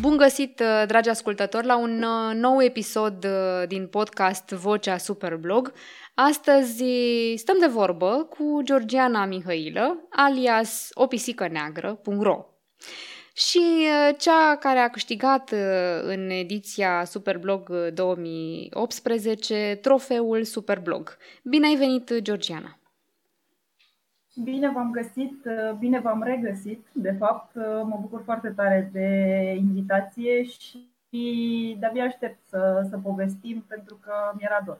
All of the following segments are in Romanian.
Bun găsit, uh, dragi ascultători, la un uh, nou episod uh, din podcast Vocea Superblog. Astăzi stăm de vorbă cu Georgiana Mihailă, alias o pisică neagră.ro și cea care a câștigat în ediția Superblog 2018 trofeul Superblog. Bine ai venit, Georgiana! Bine v-am găsit, bine v-am regăsit. De fapt, mă bucur foarte tare de invitație și de-abia aștept să, să povestim pentru că mi-era dor.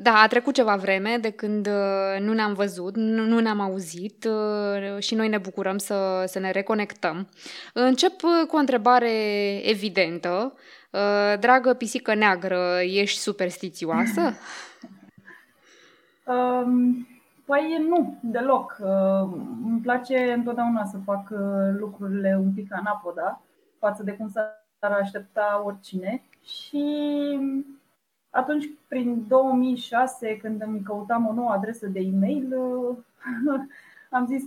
Da, a trecut ceva vreme de când uh, nu ne-am văzut, nu, nu ne-am auzit uh, și noi ne bucurăm să, să ne reconectăm. Încep uh, cu o întrebare evidentă. Dragă pisică neagră, ești superstițioasă? um, Păi nu, deloc. Uh, îmi place întotdeauna să fac uh, lucrurile un pic anapoda față de cum s-ar aștepta oricine. Și atunci, prin 2006, când îmi căutam o nouă adresă de e-mail, uh, am zis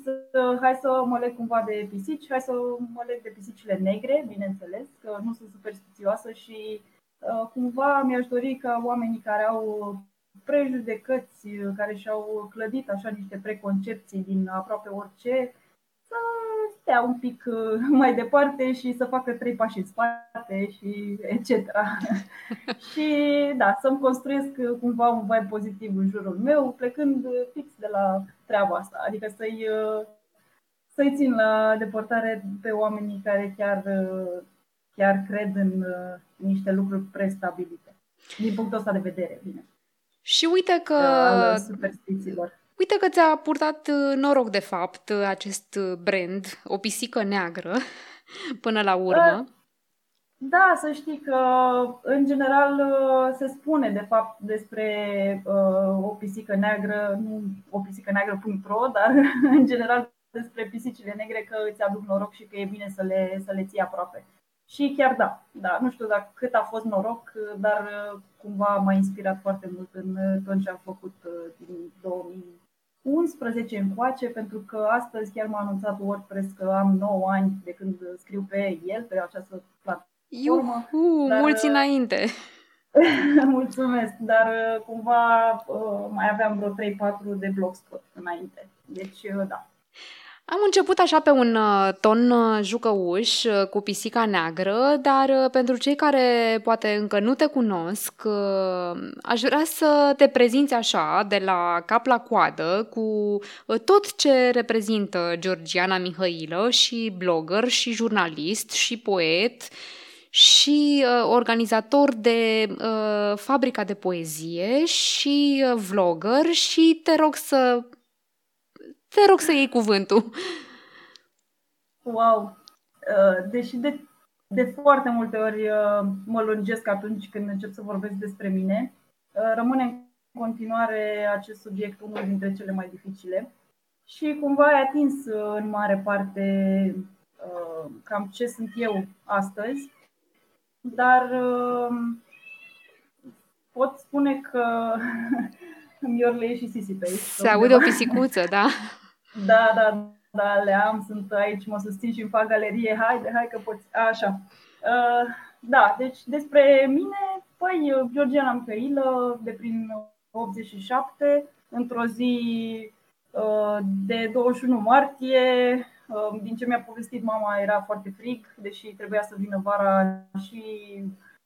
hai să mă leg cumva de pisici, hai să mă leg de pisicile negre, bineînțeles, că nu sunt superstițioasă și cumva mi-aș dori ca oamenii care au prejudecăți care și-au clădit așa niște preconcepții din aproape orice, să stea un pic uh, mai departe și să facă trei pași în spate și etc. și da, să-mi construiesc cumva un vibe pozitiv în jurul meu, plecând fix de la treaba asta, adică să-i, uh, să-i țin la deportare pe oamenii care chiar, uh, chiar cred în niște lucruri prestabilite. Din punctul ăsta de vedere, bine. Și uite că... Uite că ți-a purtat uh, noroc, de fapt, uh, acest uh, brand, o pisică neagră, până la urmă. Da, să știi că, în general, se spune, de fapt, despre uh, o pisică neagră, nu o pisică neagră.ro, dar, în general, despre pisicile negre că îți aduc noroc și că e bine să le, să le ții aproape. Și chiar da, da, nu știu dacă cât a fost noroc, dar uh, cumva m-a inspirat foarte mult în uh, tot ce am făcut uh, din 2011 încoace, pentru că astăzi chiar m-a anunțat WordPress că am 9 ani de când scriu pe el, pe această platformă. Iuhu, dar, mulți înainte! Mulțumesc, dar cumva mai aveam vreo 3-4 de blogspot înainte. Deci, da, am început așa pe un uh, ton uh, jucăuș uh, cu pisica neagră, dar pentru cei care poate încă nu te cunosc, aș vrea să te prezinți așa, de la cap la coadă, cu tot ce reprezintă Georgiana Mihailă și blogger și jurnalist și poet și organizator de fabrica de poezie și vlogger și te rog să te rog să iei cuvântul. Wow! Uh, deși de, de foarte multe ori uh, mă lungesc atunci când încep să vorbesc despre mine, uh, rămâne în continuare acest subiect unul dintre cele mai dificile. Și cumva ai atins în mare parte cam ce sunt eu astăzi, dar pot spune că Miorle și Sisi pe aici. Se aude o pisicuță, da? Da, da, da, le am, sunt aici, mă susțin și îmi fac galerie, haide, hai că poți, așa. Uh, da, deci despre mine, păi, Georgiana Mihailă, de prin 87, într-o zi uh, de 21 martie, uh, din ce mi-a povestit mama, era foarte frig, deși trebuia să vină vara și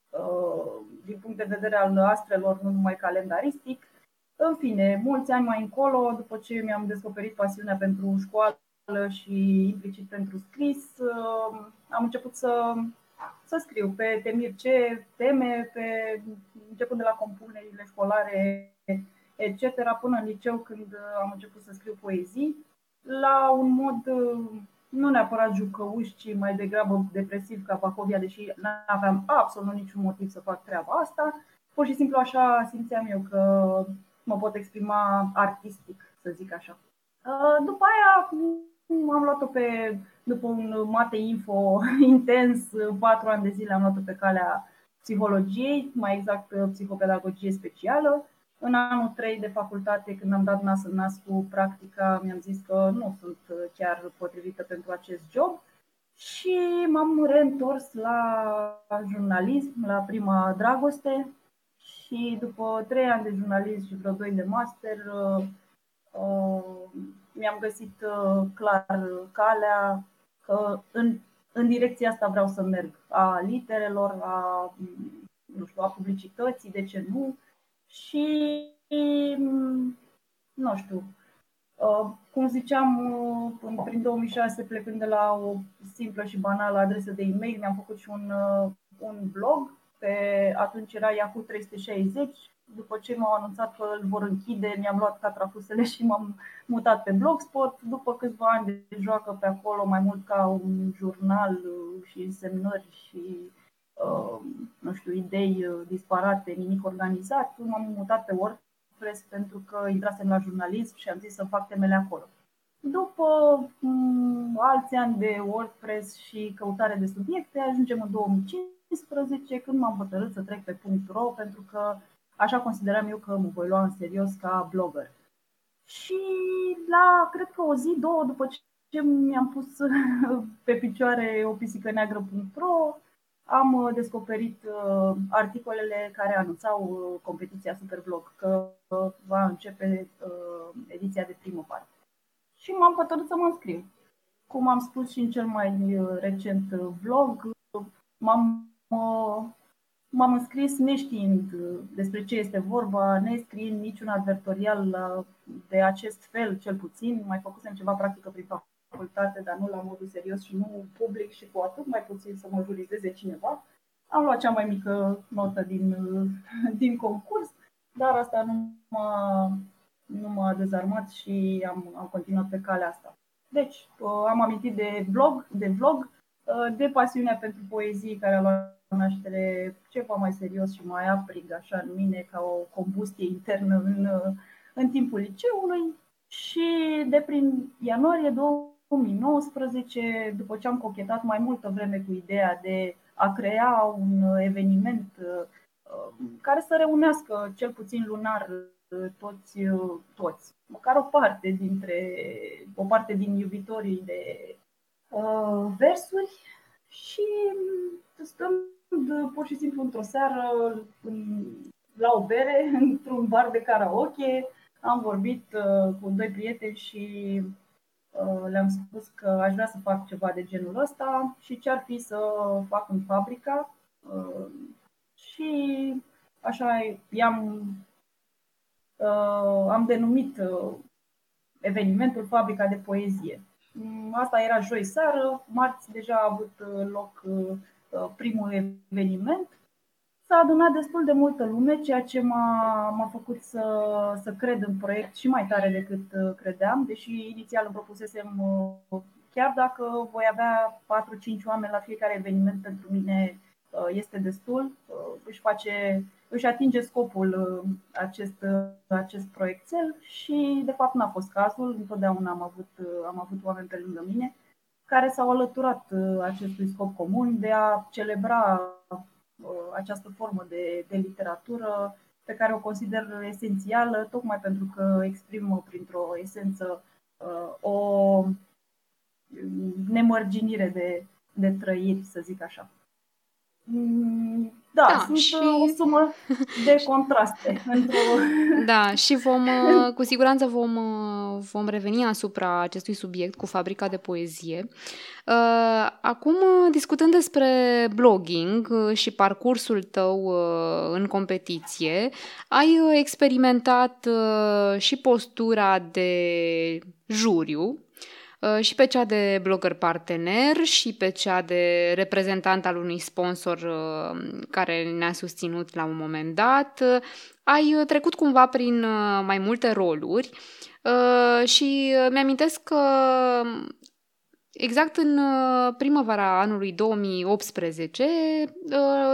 uh, din punct de vedere al astrelor, nu numai calendaristic. În fine, mulți ani mai încolo, după ce mi-am descoperit pasiunea pentru școală și implicit pentru scris, uh, am început să, să scriu pe temir ce teme, pe, începând de la compunerile școlare, etc., până în liceu când am început să scriu poezii, la un mod nu neapărat jucăuș, ci mai degrabă depresiv ca Bacovia, deși nu aveam absolut niciun motiv să fac treaba asta. Pur și simplu așa simțeam eu că mă pot exprima artistic, să zic așa. Uh, după aia am luat-o pe, după un mate info intens, patru ani de zile am luat-o pe calea psihologiei, mai exact uh, psihopedagogie specială. În anul 3 de facultate, când am dat nas în nas cu practica, mi-am zis că nu sunt uh, chiar potrivită pentru acest job și m-am reîntors la jurnalism, la prima dragoste și după trei ani de jurnalism și vreo doi de master, uh, uh, mi-am găsit uh, clar calea că în, în direcția asta vreau să merg, a literelor, a, nu știu, a publicității, de ce nu, și nu știu, cum ziceam, prin 2006, plecând de la o simplă și banală adresă de e-mail, mi-am făcut și un, un blog pe atunci era Yahoo 360. După ce m-au anunțat că îl vor închide, mi-am luat catrafusele și m-am mutat pe Blogspot. După câțiva ani de joacă pe acolo, mai mult ca un jurnal și însemnări și uh, nu știu, idei disparate, nimic organizat, m-am mutat pe WordPress pentru că intrasem la jurnalism și am zis să fac temele acolo. După um, alți ani de WordPress și căutare de subiecte, ajungem în 2005 2015 când m-am hotărât să trec pe .ro pentru că așa consideram eu că mă voi lua în serios ca blogger. Și la, cred că o zi, două după ce mi-am pus pe picioare o pisică neagră.ro, am descoperit uh, articolele care anunțau uh, competiția Superblog, că va începe uh, ediția de primăvară. Și m-am hotărât să mă înscriu. Cum am spus și în cel mai recent vlog, m-am m-am înscris neștiind despre ce este vorba, nescriind niciun advertorial de acest fel, cel puțin. Mai făcusem ceva practică prin facultate, dar nu la modul serios și nu public și cu atât mai puțin să mă jurizeze cineva. Am luat cea mai mică notă din, din concurs, dar asta nu m-a, nu m-a dezarmat și am, am continuat pe calea asta. Deci, am amintit de blog, de vlog, de pasiunea pentru poezii care a luat naștere ceva mai serios și mai aprig așa în mine ca o combustie internă în, în timpul liceului și de prin ianuarie 2019, după ce am cochetat mai multă vreme cu ideea de a crea un eveniment uh, care să reunească cel puțin lunar uh, toți, uh, toți, măcar o parte dintre o parte din iubitorii de uh, versuri și stăm pur și simplu într-o seară la o bere, într-un bar de karaoke. Am vorbit uh, cu doi prieteni și uh, le-am spus că aș vrea să fac ceva de genul ăsta și ce ar fi să fac în fabrica. Uh, și așa i-am am denumit evenimentul Fabrica de Poezie. Mm, asta era joi seară, marți deja a avut loc Uh, primul eveniment. S-a adunat destul de multă lume, ceea ce m-a, m-a făcut să, să cred în proiect și mai tare decât uh, credeam, deși inițial îmi propusesem, uh, chiar dacă voi avea 4-5 oameni la fiecare eveniment, pentru mine este destul, își, face, își atinge scopul acest, acest proiectel și de fapt n-a fost cazul, întotdeauna am avut, am avut oameni pe lângă mine care s-au alăturat uh, acestui scop comun de a celebra uh, această formă de, de literatură pe care o consider esențială, tocmai pentru că exprimă printr-o esență uh, o nemărginire de, de trăiri, să zic așa. Mm, da, da sunt și... o sumă de contraste. într-o... Da, și vom, uh, cu siguranță vom, uh, vom reveni asupra acestui subiect cu fabrica de poezie. Uh, acum, discutând despre blogging și parcursul tău în competiție, ai experimentat și postura de juriu Uh, și pe cea de blogger partener și pe cea de reprezentant al unui sponsor uh, care ne-a susținut la un moment dat. Ai trecut cumva prin uh, mai multe roluri și mi-amintesc că exact în primăvara anului 2018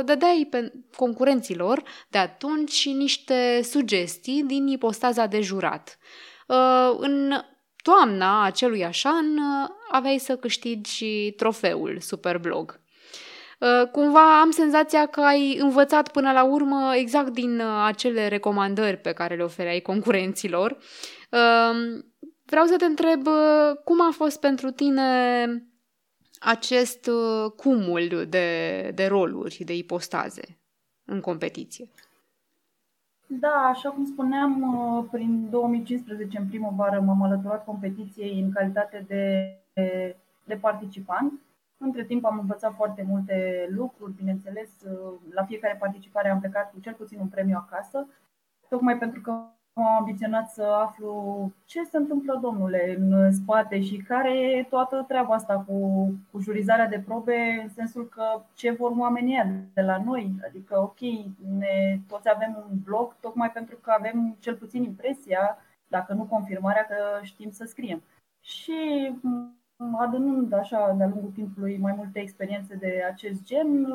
dădeai pe concurenților de atunci niște sugestii din ipostaza de jurat. În toamna acelui an uh, aveai să câștigi trofeul Superblog. Uh, cumva am senzația că ai învățat până la urmă exact din uh, acele recomandări pe care le ofereai concurenților. Vreau să te întreb cum a fost pentru tine acest uh, cumul de, de roluri, de ipostaze în competiție? Da, așa cum spuneam, uh, prin 2015, în primăvară, m-am alăturat competiției în calitate de, de participant. Între timp am învățat foarte multe lucruri, bineînțeles, uh, la fiecare participare am plecat cu cel puțin un premiu acasă, tocmai pentru că am ambiționat să aflu ce se întâmplă, domnule, în spate și care e toată treaba asta cu, cu jurizarea de probe, în sensul că ce vor oamenii de la noi. Adică, ok, ne, toți avem un blog, tocmai pentru că avem cel puțin impresia, dacă nu confirmarea, că știm să scriem. Și adunând așa de-a lungul timpului mai multe experiențe de acest gen,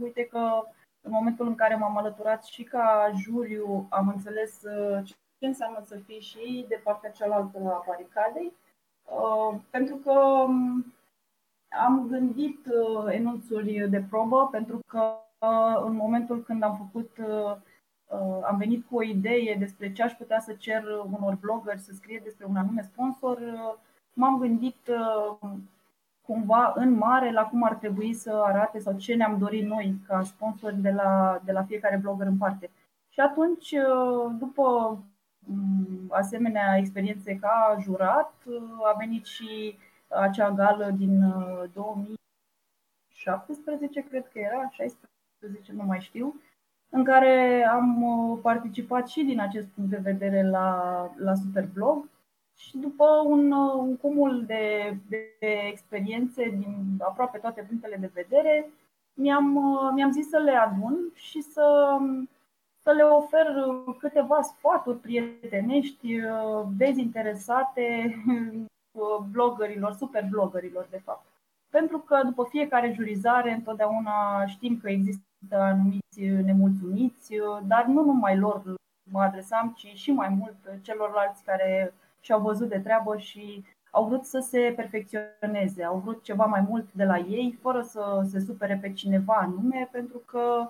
uite că în momentul în care m-am alăturat și ca juriu, am înțeles ce înseamnă să fii și de partea cealaltă a baricadei, uh, pentru că um, am gândit uh, enunțuri de probă, pentru că uh, în momentul când am făcut am venit cu o idee despre ce aș putea să cer unor blogger să scrie despre un anume sponsor, m-am gândit cumva în mare la cum ar trebui să arate sau ce ne-am dorit noi ca sponsori de la, de la fiecare blogger în parte. Și atunci, după Mm, asemenea experiențe ca jurat. A venit și acea gală din 2017, uh, cred că era, 16, nu mai știu, în care am uh, participat și din acest punct de vedere la, la Superblog și după un, uh, un cumul de, de experiențe din aproape toate punctele de vedere, mi-am, mi-am zis să le adun și să să le ofer uh, câteva sfaturi prietenești, uh, dezinteresate uh, blogărilor, super blogărilor, de fapt. Pentru că după fiecare jurizare întotdeauna știm că există anumiți nemulțumiți, dar nu numai lor mă adresam, ci și mai mult celorlalți care și-au văzut de treabă și au vrut să se perfecționeze, au vrut ceva mai mult de la ei, fără să se supere pe cineva anume, pentru că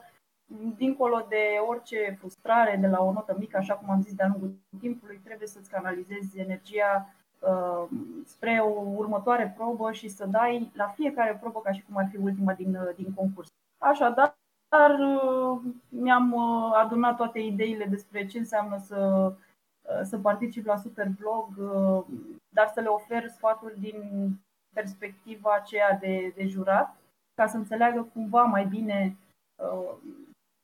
dincolo de orice frustrare de la o notă mică, așa cum am zis de-a lungul timpului, trebuie să-ți canalizezi energia uh, spre o următoare probă și să dai la fiecare probă ca și cum ar fi ultima din, uh, din concurs. Așadar, uh, mi-am uh, adunat toate ideile despre ce înseamnă să, uh, să particip la Superblog, uh, dar să le ofer sfaturi din perspectiva aceea de, de jurat, ca să înțeleagă cumva mai bine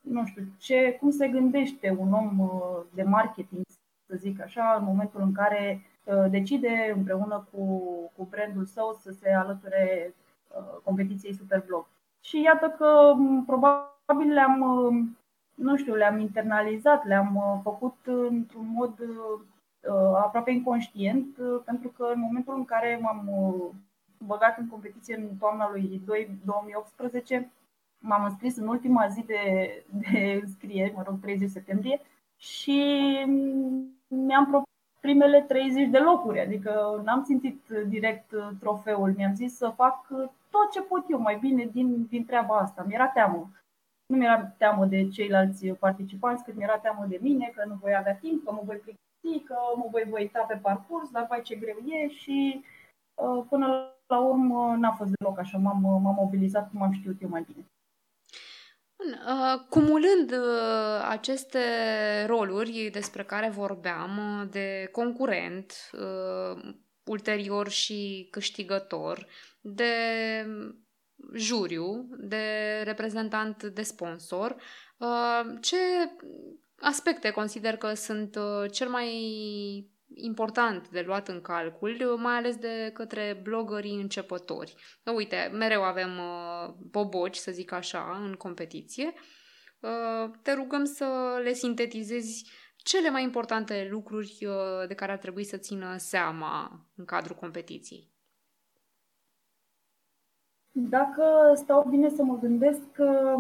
nu știu, ce, cum se gândește un om uh, de marketing, să zic așa, în momentul în care uh, decide împreună cu, cu brandul său să se alăture uh, competiției Superblog. Și iată că probabil le-am, nu știu, le-am internalizat, le-am făcut într-un mod aproape inconștient, pentru că în momentul în care m-am băgat în competiție în toamna lui 2018, m-am înscris în ultima zi de, de înscriere, mă rog, 30 septembrie, și mi-am propus primele 30 de locuri, adică n-am simțit direct trofeul, mi-am zis să fac tot ce pot eu mai bine din, din treaba asta. Mi-era teamă. Nu mi-era teamă de ceilalți participanți, cât mi-era teamă de mine, că nu voi avea timp, că mă voi plictisi, că mă voi voi uita pe parcurs, dar vai ce greu e și uh, până la urmă n-a fost deloc așa, m-am, m-am mobilizat cum am știut eu mai bine. Uh, cumulând uh, aceste roluri despre care vorbeam, uh, de concurent, ulterior și câștigător, de juriu, de reprezentant de sponsor, ce aspecte consider că sunt cel mai important de luat în calcul, mai ales de către blogării începători. Uite, mereu avem uh, boboci, să zic așa, în competiție. Uh, te rugăm să le sintetizezi cele mai importante lucruri uh, de care ar trebui să țină seama în cadrul competiției. Dacă stau bine să mă gândesc că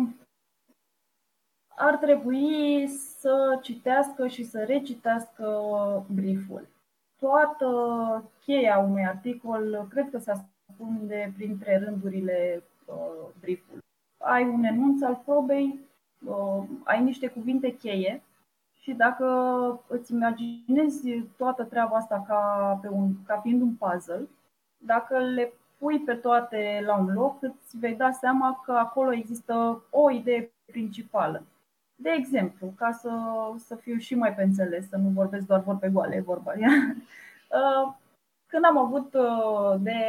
ar trebui să citească și să recitească brieful. Toată cheia unui articol cred că se ascunde printre rândurile uh, briefului. Ai un enunț al probei, uh, ai niște cuvinte cheie și dacă îți imaginezi toată treaba asta ca, pe un, ca fiind un puzzle, dacă le pui pe toate la un loc, îți vei da seama că acolo există o idee principală. De exemplu, ca să, să fiu și mai pe înțeles, să nu vorbesc doar vorbe goale, e vorba. Uh, când am avut uh, de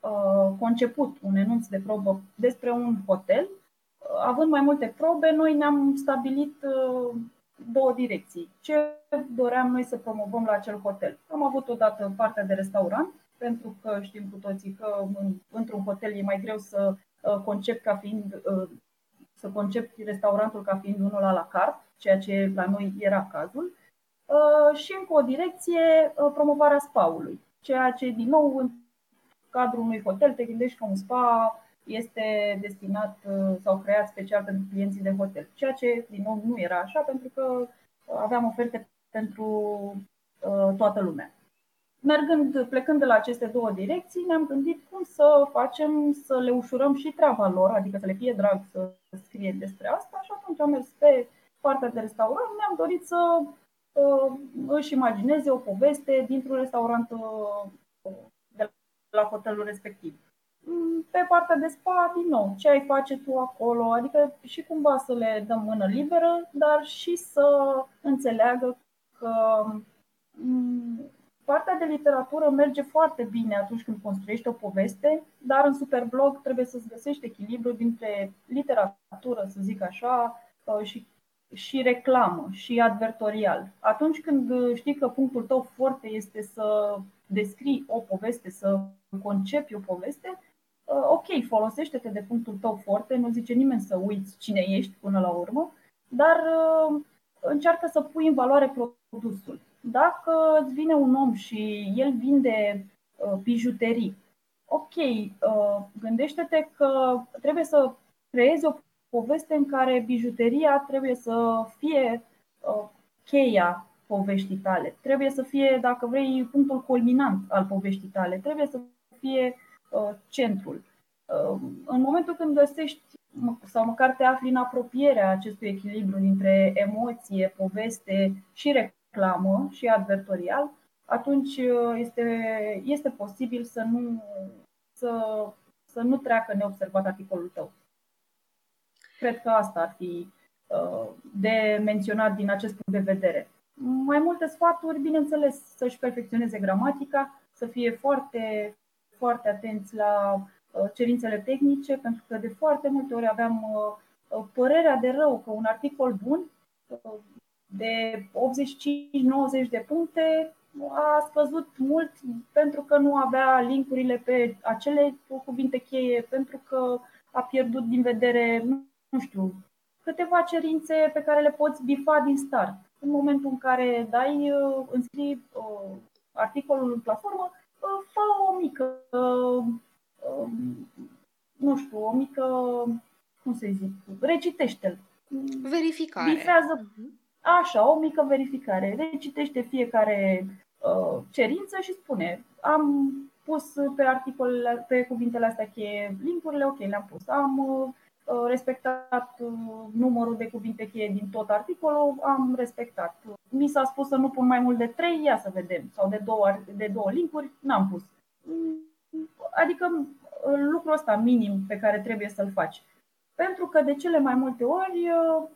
uh, conceput un enunț de probă despre un hotel, având mai multe probe, noi ne-am stabilit două direcții. Ce doream noi să promovăm la acel hotel? Am avut odată partea de restaurant, pentru că știm cu toții că într-un hotel e mai greu să concep ca fiind să concepi restaurantul ca fiind unul la la carte, ceea ce la noi era cazul, uh, și încă o direcție, uh, promovarea spa-ului, ceea ce din nou în cadrul unui hotel te gândești că un spa este destinat uh, sau creat special pentru clienții de hotel, ceea ce din nou nu era așa pentru că aveam oferte pentru toată lumea mergând, plecând de la aceste două direcții, ne-am gândit cum să facem să le ușurăm și treaba lor, adică să le fie drag să scrie despre asta și atunci am mers pe partea de restaurant, ne-am dorit să uh, își imagineze o poveste dintr-un restaurant uh, de la hotelul respectiv. Mm, pe partea de spa, din nou, ce ai face tu acolo, adică și cumva să le dăm mână liberă, dar și să înțeleagă că mm, Partea de literatură merge foarte bine atunci când construiești o poveste, dar în Superblog trebuie să-ți găsești echilibru dintre literatură, să zic așa, uh, și, și reclamă și advertorial. Atunci când știi că punctul tău foarte este să descrii o poveste, să concepi o poveste, uh, ok, folosește-te de punctul tău foarte, nu zice nimeni să uiți cine ești până la urmă, dar uh, încearcă să pui în valoare produsul. Dacă îți vine un om și el vinde uh, bijuterii, ok, uh, gândește-te că trebuie să creezi o poveste în care bijuteria trebuie să fie uh, cheia poveștii tale, trebuie să fie, dacă vrei, punctul culminant al poveștii tale, trebuie să fie centrul. În momentul când găsești sau măcar te afli în apropierea acestui echilibru dintre emoție, poveste și reclamă și advertorial, atunci uh, este, este posibil să nu, să, să nu treacă neobservat articolul tău. Cred că asta ar fi uh, de menționat din acest punct de vedere. Mai multe sfaturi, bineînțeles, să-și perfecționeze gramatica, să fie foarte, foarte atenți la uh, cerințele tehnice, pentru că de foarte multe ori aveam părerea de rău că un articol bun de 85-90 de puncte a scăzut mult pentru că nu avea linkurile pe acele cuvinte cheie, pentru că a pierdut din vedere, nu știu, câteva cerințe pe care le poți bifa din start. În momentul în care dai, uh, înscrii uh, articolul în platformă, uh, fă o mică, nu știu, o mică, cum să zic, recitește-l. Verificare. Bifează, uh-huh. Așa, o mică verificare. Recitește fiecare uh, cerință și spune am pus pe articolele, pe cuvintele astea cheie linkurile, ok, le-am pus. Am uh, respectat uh, numărul de cuvinte cheie din tot articolul, am respectat. Mi s-a spus să nu pun mai mult de trei, ia să vedem, sau de două, de două linkuri, n-am pus. Adică uh, lucrul ăsta minim pe care trebuie să-l faci. Pentru că de cele mai multe ori uh,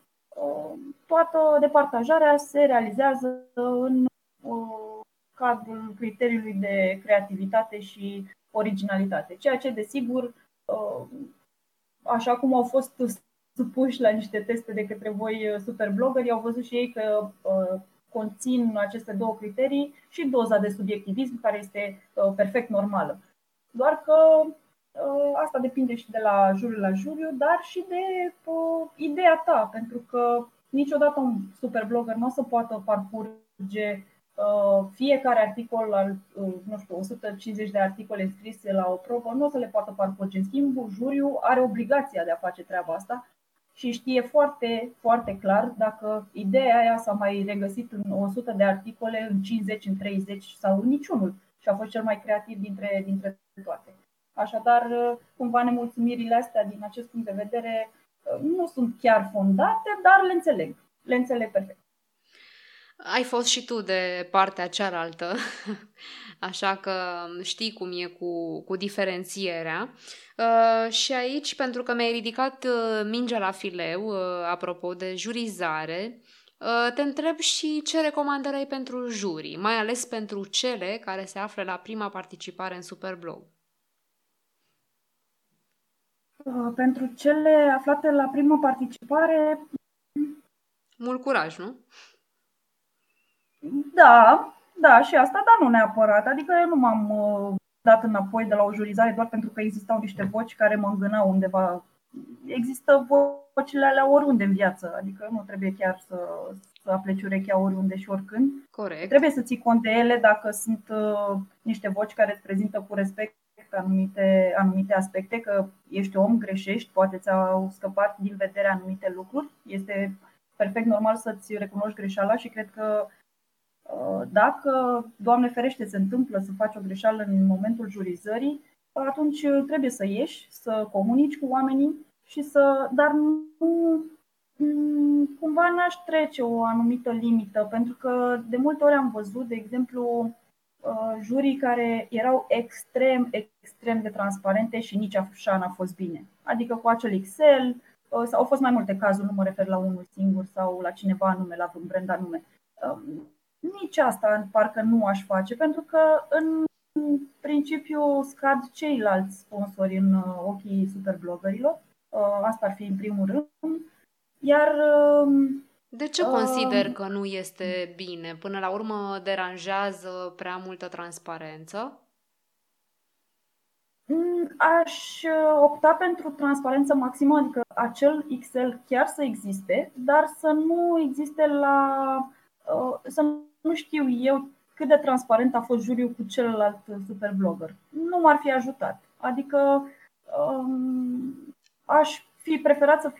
toată departajarea se realizează în cadrul criteriului de creativitate și originalitate, ceea ce, desigur, așa cum au fost supuși la niște teste de către voi superblogări, au văzut și ei că conțin aceste două criterii și doza de subiectivism, care este perfect normală. Doar că Uh, asta depinde și de la juriu la juriu, dar și de uh, ideea ta, pentru că niciodată un superblogger nu o să poată parcurge uh, fiecare articol al, uh, nu știu, 150 de articole scrise la o probă, nu o să le poată parcurge. În schimb, juriu are obligația de a face treaba asta și știe foarte, foarte clar dacă ideea aia s-a mai regăsit în 100 de articole, în 50, în 30 sau în niciunul și a fost cel mai creativ dintre, dintre toate. Așadar, cumva nemulțumirile astea, din acest punct de vedere, nu sunt chiar fondate, dar le înțeleg. Le înțeleg perfect. Ai fost și tu de partea cealaltă. așa că știi cum e cu, cu diferențierea. Uh, și aici, pentru că mi-ai ridicat uh, mingea la fileu, uh, apropo de jurizare, uh, te întreb și ce recomandări ai pentru jurii, mai ales pentru cele care se află la prima participare în Superblog. Uh, pentru cele aflate la prima participare... Mult curaj, nu? Da, da, și asta, dar nu neapărat. Adică eu nu m-am uh, dat înapoi de la o jurizare doar pentru că existau niște voci care mă îngânau undeva. Există vocile alea oriunde în viață, adică nu trebuie chiar să, să apleci urechea oriunde și oricând. Corect. Trebuie să ții cont de ele dacă sunt uh, niște voci care îți prezintă cu respect anumite, anumite aspecte, că ești om, greșești, poate ți-au scăpat din vedere anumite lucruri. Este perfect normal să-ți recunoști greșeala și cred că uh, dacă, Doamne ferește, se întâmplă să faci o greșeală în momentul jurizării, atunci trebuie să ieși, să comunici cu oamenii și să. dar nu cumva n-aș trece o anumită limită, pentru că de multe ori am văzut, de exemplu, Uh, jurii care erau extrem, extrem de transparente și nici așa n-a fost bine. Adică cu acel Excel, uh, sau au fost mai multe cazuri, nu mă refer la unul singur sau la cineva anume, la un brand anume. Um, nici asta parcă nu aș face, pentru că în principiu scad ceilalți sponsori în uh, ochii superblogărilor. Asta ar fi în primul rând. Iar um, de ce consider că nu este bine? Până la urmă deranjează prea multă transparență? Mm, aș uh, opta pentru transparență maximă, adică acel Excel chiar să existe, dar să nu existe la. Uh, să nu știu eu cât de transparent a fost juriul cu celălalt superblogger. Nu m-ar fi ajutat. Adică um, aș fi preferat să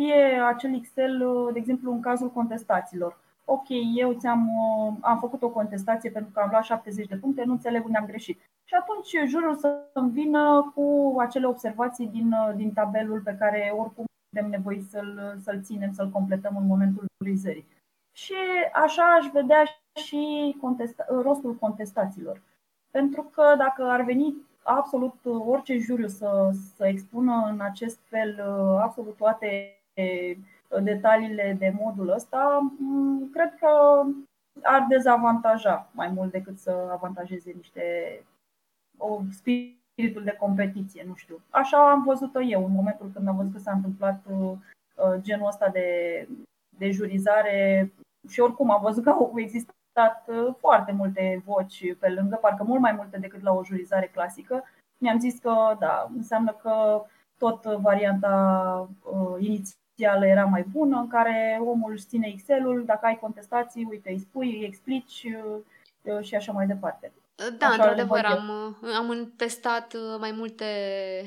fie acel Excel, de exemplu, în cazul contestațiilor. Ok, eu ți-am uh, am făcut o contestație pentru că am luat 70 de puncte, nu înțeleg unde am greșit. Și atunci jurul să îmi vină cu acele observații din, uh, din tabelul pe care oricum avem nevoie să-l, să-l ținem, să-l completăm în momentul utilizării. Și așa aș vedea și contesta- rostul contestațiilor. Pentru că dacă ar veni absolut orice juriu să, să expună în acest fel uh, absolut toate detaliile de modul ăsta, cred că ar dezavantaja mai mult decât să avantajeze niște o spiritul de competiție, nu știu. Așa am văzut-o eu în momentul când am văzut că s-a întâmplat uh, genul ăsta de, de jurizare și oricum am văzut că au existat uh, foarte multe voci pe lângă, parcă mult mai multe decât la o jurizare clasică. Mi-am zis că da, înseamnă că tot varianta uh, inițială inițială era mai bună, în care omul își ține Excel-ul, dacă ai contestații, uite, îi spui, îi explici uh, și așa mai departe. Da, așa într-adevăr, am, am testat uh, mai multe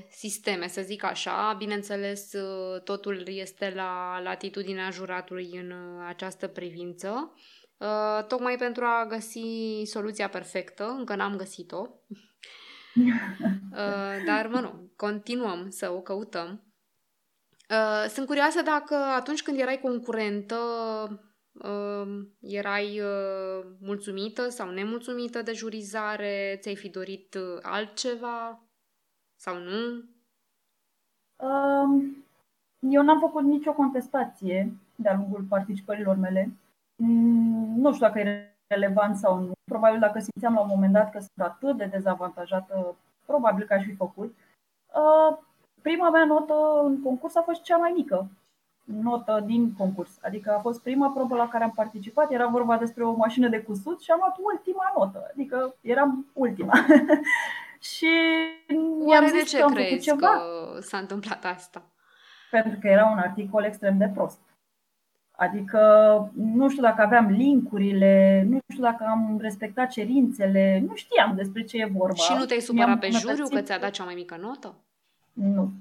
sisteme, să zic așa. Bineînțeles, uh, totul este la latitudinea juratului în această privință. Tocmai pentru a găsi soluția perfectă, încă n-am găsit-o. Dar, mă, nu, continuăm să o căutăm. Uh, sunt curioasă dacă atunci când erai concurentă uh, erai uh, mulțumită sau nemulțumită de jurizare, ți-ai fi dorit uh, altceva sau nu? Um, eu n-am făcut nicio contestație de-a lungul participărilor mele. Mm, nu știu dacă e relevant sau nu. Probabil dacă simțeam la un moment dat că sunt atât de dezavantajată, probabil că aș fi făcut. Uh, prima mea notă în concurs a fost cea mai mică notă din concurs. Adică a fost prima probă la care am participat, era vorba despre o mașină de cusut și am luat ultima notă. Adică eram ultima. și mi-am zis de ce că am crezi ceva. că s-a întâmplat asta? Pentru că era un articol extrem de prost. Adică nu știu dacă aveam linkurile, nu știu dacă am respectat cerințele, nu știam despre ce e vorba. Și nu te-ai supărat pe juriu că ți-a dat cea mai mică notă? Nu.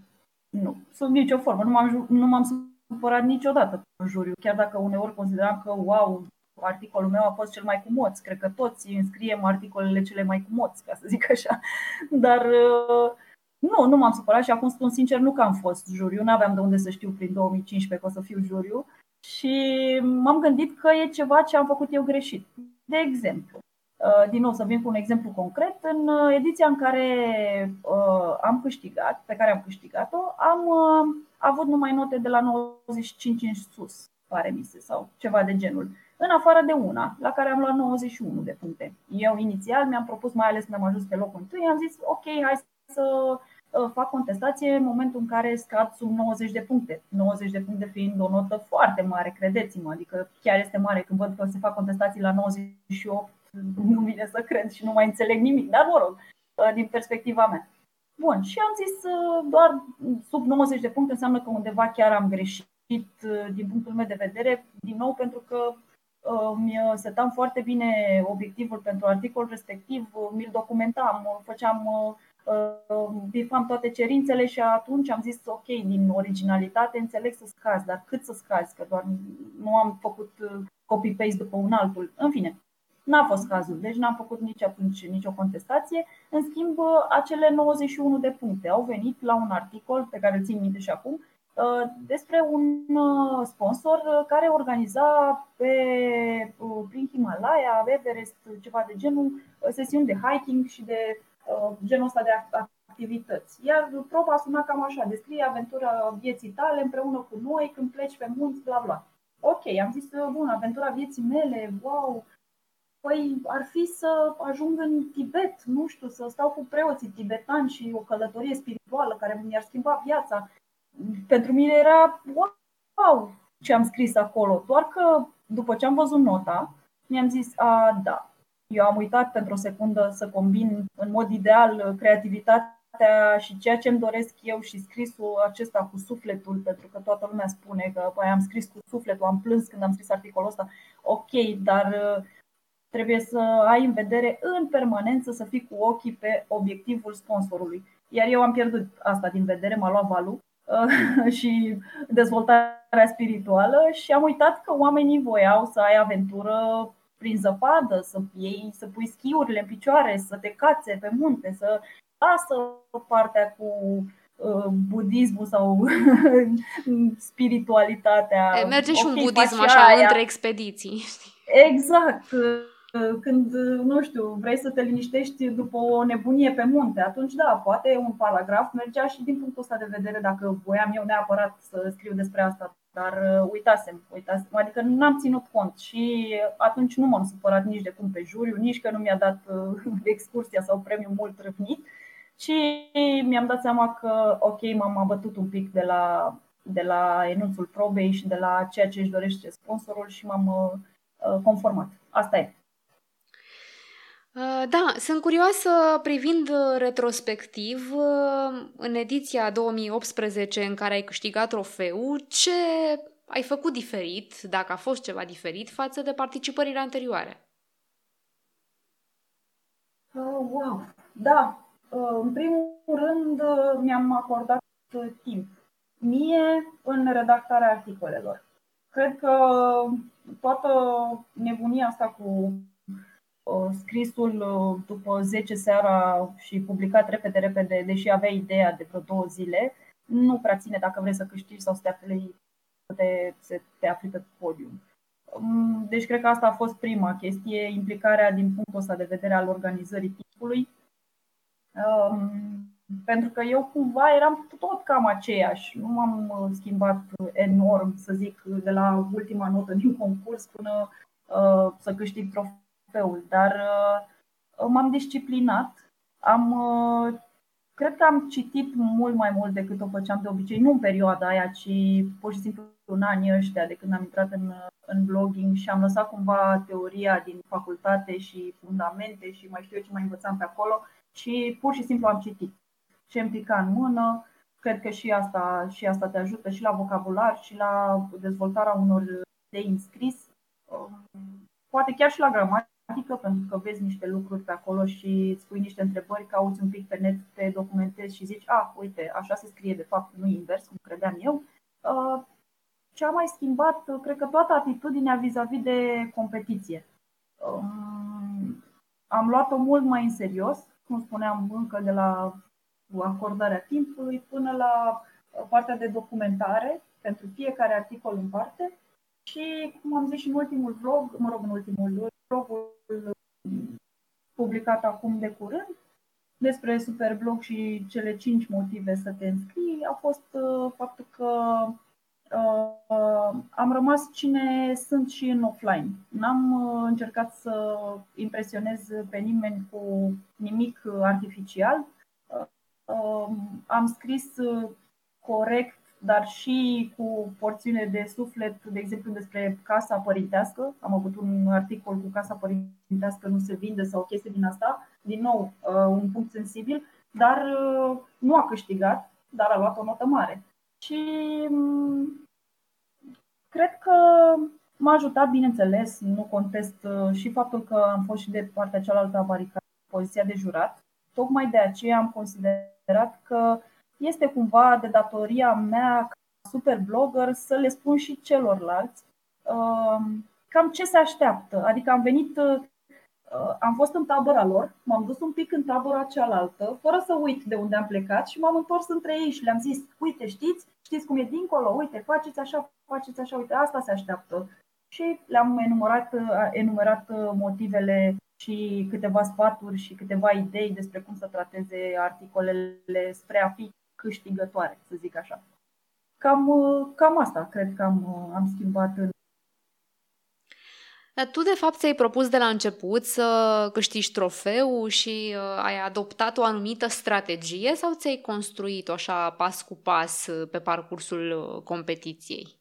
Nu. Sub nicio formă. Nu m-am, nu m-am supărat niciodată în juriu, chiar dacă uneori consideram că, wow, articolul meu a fost cel mai cumoț. Cred că toți înscriem articolele cele mai cumoți, ca să zic așa. Dar uh, nu, nu m-am supărat și acum spun sincer, nu că am fost juriu, nu aveam de unde să știu prin 2015 că o să fiu juriu și m-am gândit că e ceva ce am făcut eu greșit. De exemplu, Uh, din nou, să vin cu un exemplu concret. În uh, ediția în care uh, am câștigat, pe care am câștigat-o, am avut numai note de la 95 în sus, pare mi se, sau ceva de genul. În afară de una, la care am luat 91 de puncte. Eu inițial mi-am propus, mai ales când am ajuns pe locul întâi, am zis, ok, hai să fac contestație în momentul în care scad sub 90 de puncte. 90 de puncte fiind o notă foarte mare, credeți-mă, adică chiar este mare când văd că se fac contestații la 98 nu vine să cred și nu mai înțeleg nimic, dar mă rog, uh, din perspectiva mea. Bun, și am zis uh, doar sub 90 de puncte înseamnă că undeva chiar am greșit uh, din punctul meu de vedere, din nou pentru că mi setam foarte bine obiectivul pentru articolul respectiv, mi-l documentam, făceam bifam toate cerințele și atunci am zis ok, din originalitate înțeleg să scazi, dar cât să scazi, că doar nu am făcut copy-paste după un altul. În fine, N-a fost cazul, deci n-am făcut nici atunci nicio contestație. În schimb, acele 91 de puncte au venit la un articol pe care îl țin minte și acum, uh, despre un uh, sponsor care organiza pe, uh, prin Himalaya, Everest, ceva de genul, sesiuni de hiking și de genul ăsta de activități. Iar proba suna cam așa, descrie aventura vieții tale împreună cu noi când pleci pe munți, bla bla. Ok, am zis, bun, aventura vieții mele, wow, Păi ar fi să ajung în Tibet, nu știu, să stau cu preoții tibetani și o călătorie spirituală care mi-ar schimba viața. Pentru mine era wow ce am scris acolo, doar că după ce am văzut nota, mi-am zis, a, da, eu am uitat pentru o secundă să combin în mod ideal creativitatea și ceea ce îmi doresc eu și scrisul acesta cu sufletul, pentru că toată lumea spune că păi, am scris cu sufletul, am plâns când am scris articolul ăsta. Ok, dar Trebuie să ai în vedere în permanență să fii cu ochii pe obiectivul sponsorului. Iar eu am pierdut asta din vedere, m-a luat valul uh, și dezvoltarea spirituală și am uitat că oamenii voiau să ai aventură prin zăpadă, să iei, să pui schiurile în picioare, să te cațe pe munte, să lasă partea cu uh, budismul sau spiritualitatea. Merge și okay, un budism așa aia. între expediții. Exact când, nu știu, vrei să te liniștești după o nebunie pe munte, atunci da, poate un paragraf mergea și din punctul ăsta de vedere dacă voiam eu neapărat să scriu despre asta, dar uh, uitasem, uitasem adică n-am ținut cont și atunci nu m-am supărat nici de cum pe juriu, nici că nu mi-a dat uh, excursia sau premiul mult răvnit și mi-am dat seama că ok, m-am abătut un pic de la, de la enunțul probei și de la ceea ce își dorește sponsorul și m-am uh, conformat. Asta e. Uh, da, sunt curioasă privind uh, retrospectiv uh, în ediția 2018 în care ai câștigat trofeul, ce ai făcut diferit, dacă a fost ceva diferit, față de participările anterioare? Oh, wow! Da, în primul rând mi-am acordat timp. Mie în redactarea articolelor. Cred că toată nebunia asta cu scrisul uh, după 10 seara și publicat repede, repede, deși avea ideea de vreo două zile, nu prea ține dacă vrei să câștigi sau să te afli, să te, să te afli pe podium. Um, deci cred că asta a fost prima chestie, implicarea din punctul ăsta de vedere al organizării timpului. Um, pentru că eu cumva eram tot cam aceeași, nu m-am uh, schimbat enorm, să zic, de la ultima notă din concurs până uh, să câștig trofeul trofeul, dar uh, m-am disciplinat. Am, uh, cred că am citit mult mai mult decât o făceam de obicei, nu în perioada aia, ci pur și simplu în anii ăștia de când am intrat în, în blogging și am lăsat cumva teoria din facultate și fundamente și mai știu eu ce mai învățam pe acolo și pur și simplu am citit ce îmi pica în mână. Cred că și asta, și asta te ajută și la vocabular și la dezvoltarea unor de inscris, um, poate chiar și la gramatică practică, pentru că vezi niște lucruri pe acolo și îți pui niște întrebări, cauți un pic pe net, te documentezi și zici, ah, uite, așa se scrie de fapt, nu invers, cum credeam eu. Uh, ce a mai schimbat, cred că toată atitudinea vis-a-vis de competiție. Um, am luat-o mult mai în serios, cum spuneam, încă de la acordarea timpului până la partea de documentare pentru fiecare articol în parte și, cum am zis și în ultimul vlog, mă rog, în ultimul vlogul publicat acum de curând, despre Superblog și cele cinci motive să te înscrii, a fost uh, faptul că uh, am rămas cine sunt și în offline. N-am uh, încercat să impresionez pe nimeni cu nimic artificial. Uh, am scris uh, corect dar și cu porțiune de suflet, de exemplu despre casa părintească. Am avut un articol cu casa părintească nu se vinde sau o chestie din asta. Din nou, uh, un punct sensibil, dar uh, nu a câștigat, dar a luat o notă mare. Și mm, cred că m-a ajutat, bineînțeles, nu contest uh, și faptul că am fost și de partea cealaltă a baricadei, poziția de jurat. Tocmai de aceea am considerat că este cumva de datoria mea ca super blogger să le spun și celorlalți um, cam ce se așteaptă. Adică am venit, uh, am fost în tabăra lor, m-am dus un pic în tabăra cealaltă, fără să uit de unde am plecat și m-am întors între ei și le-am zis, uite, știți, știți cum e dincolo, uite, faceți așa, faceți așa, uite, asta se așteaptă. Și le-am enumerat, uh, enumerat uh, motivele și câteva sfaturi și câteva idei despre cum să trateze articolele spre a fi câștigătoare, să zic așa. Cam, cam asta cred că am, am schimbat în dar tu, de fapt, ți-ai propus de la început să câștigi trofeu și uh, ai adoptat o anumită strategie sau ți-ai construit-o așa pas cu pas uh, pe parcursul uh, competiției?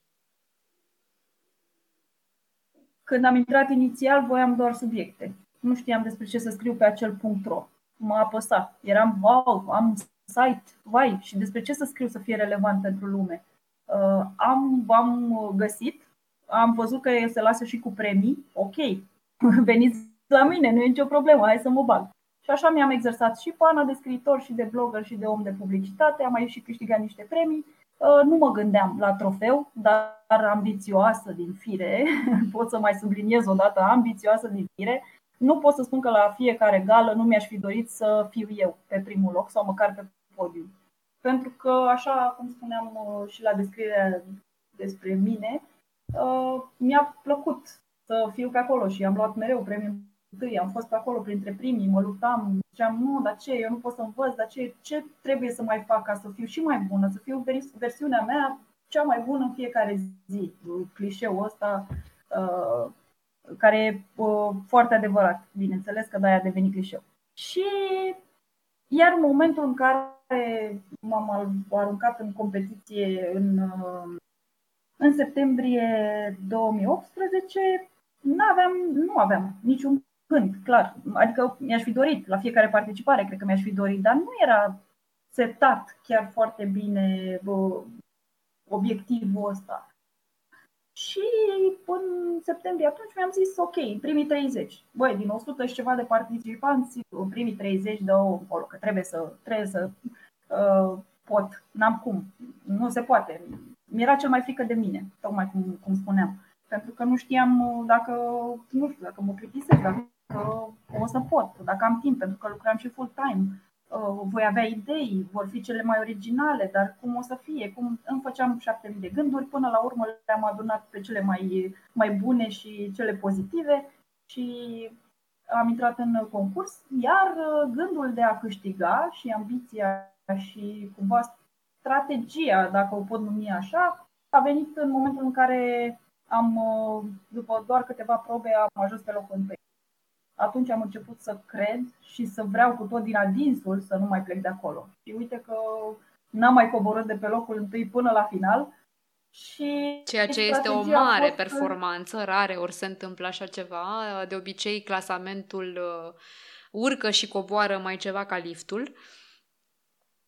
Când am intrat inițial, voiam doar subiecte. Nu știam despre ce să scriu pe acel punct ro. M-a apăsat. Eram, wow, am site, vai, și despre ce să scriu să fie relevant pentru lume. Uh, am, am găsit, am văzut că se lasă și cu premii, ok, veniți la mine, nu e nicio problemă, hai să mă bag. Și așa mi-am exersat și pana de scriitor și de blogger și de om de publicitate, am mai și câștigat niște premii. Uh, nu mă gândeam la trofeu, dar ambițioasă din fire, pot să mai subliniez o dată, ambițioasă din fire, nu pot să spun că la fiecare gală nu mi-aș fi dorit să fiu eu pe primul loc sau măcar pe podium. Pentru că, așa cum spuneam uh, și la descrierea despre mine, uh, mi-a plăcut să fiu pe acolo și am luat mereu premiul întâi, am fost pe acolo printre primii, mă luptam, ziceam, nu, dar ce, eu nu pot să învăț, dar ce, ce trebuie să mai fac ca să fiu și mai bună, să fiu versiunea mea cea mai bună în fiecare zi. Clișeul ăsta uh, care e foarte adevărat, bineînțeles că de-aia a devenit clișeu. Și iar în momentul în care m-am aruncat în competiție în, în septembrie 2018, nu aveam, nu aveam niciun gând, clar. Adică mi-aș fi dorit la fiecare participare, cred că mi-aș fi dorit, dar nu era setat chiar foarte bine bă, obiectivul ăsta. Și în septembrie atunci mi-am zis, ok, primii 30. Băi, din 100 și ceva de participanți, în primii 30 dă acolo, că trebuie să, trebuie să uh, pot, n-am cum, nu se poate. Mi-era cel mai frică de mine, tocmai cum, cum spuneam. Pentru că nu știam dacă, nu știu, dacă mă plictisesc, dacă o să pot, dacă am timp, pentru că lucram și full-time. Uh, voi avea idei, vor fi cele mai originale, dar cum o să fie? Cum îmi făceam șapte mii de gânduri, până la urmă le-am adunat pe cele mai, mai bune și cele pozitive și am intrat în concurs, iar uh, gândul de a câștiga și ambiția și cumva strategia, dacă o pot numi așa, a venit în momentul în care am, uh, după doar câteva probe, am ajuns pe locul întâi atunci am început să cred și să vreau cu tot din adinsul să nu mai plec de acolo. Și uite că n-am mai coborât de pe locul întâi până la final. Și Ceea ce este o mare fost... performanță, rare ori se întâmplă așa ceva. De obicei, clasamentul uh, urcă și coboară mai ceva ca liftul.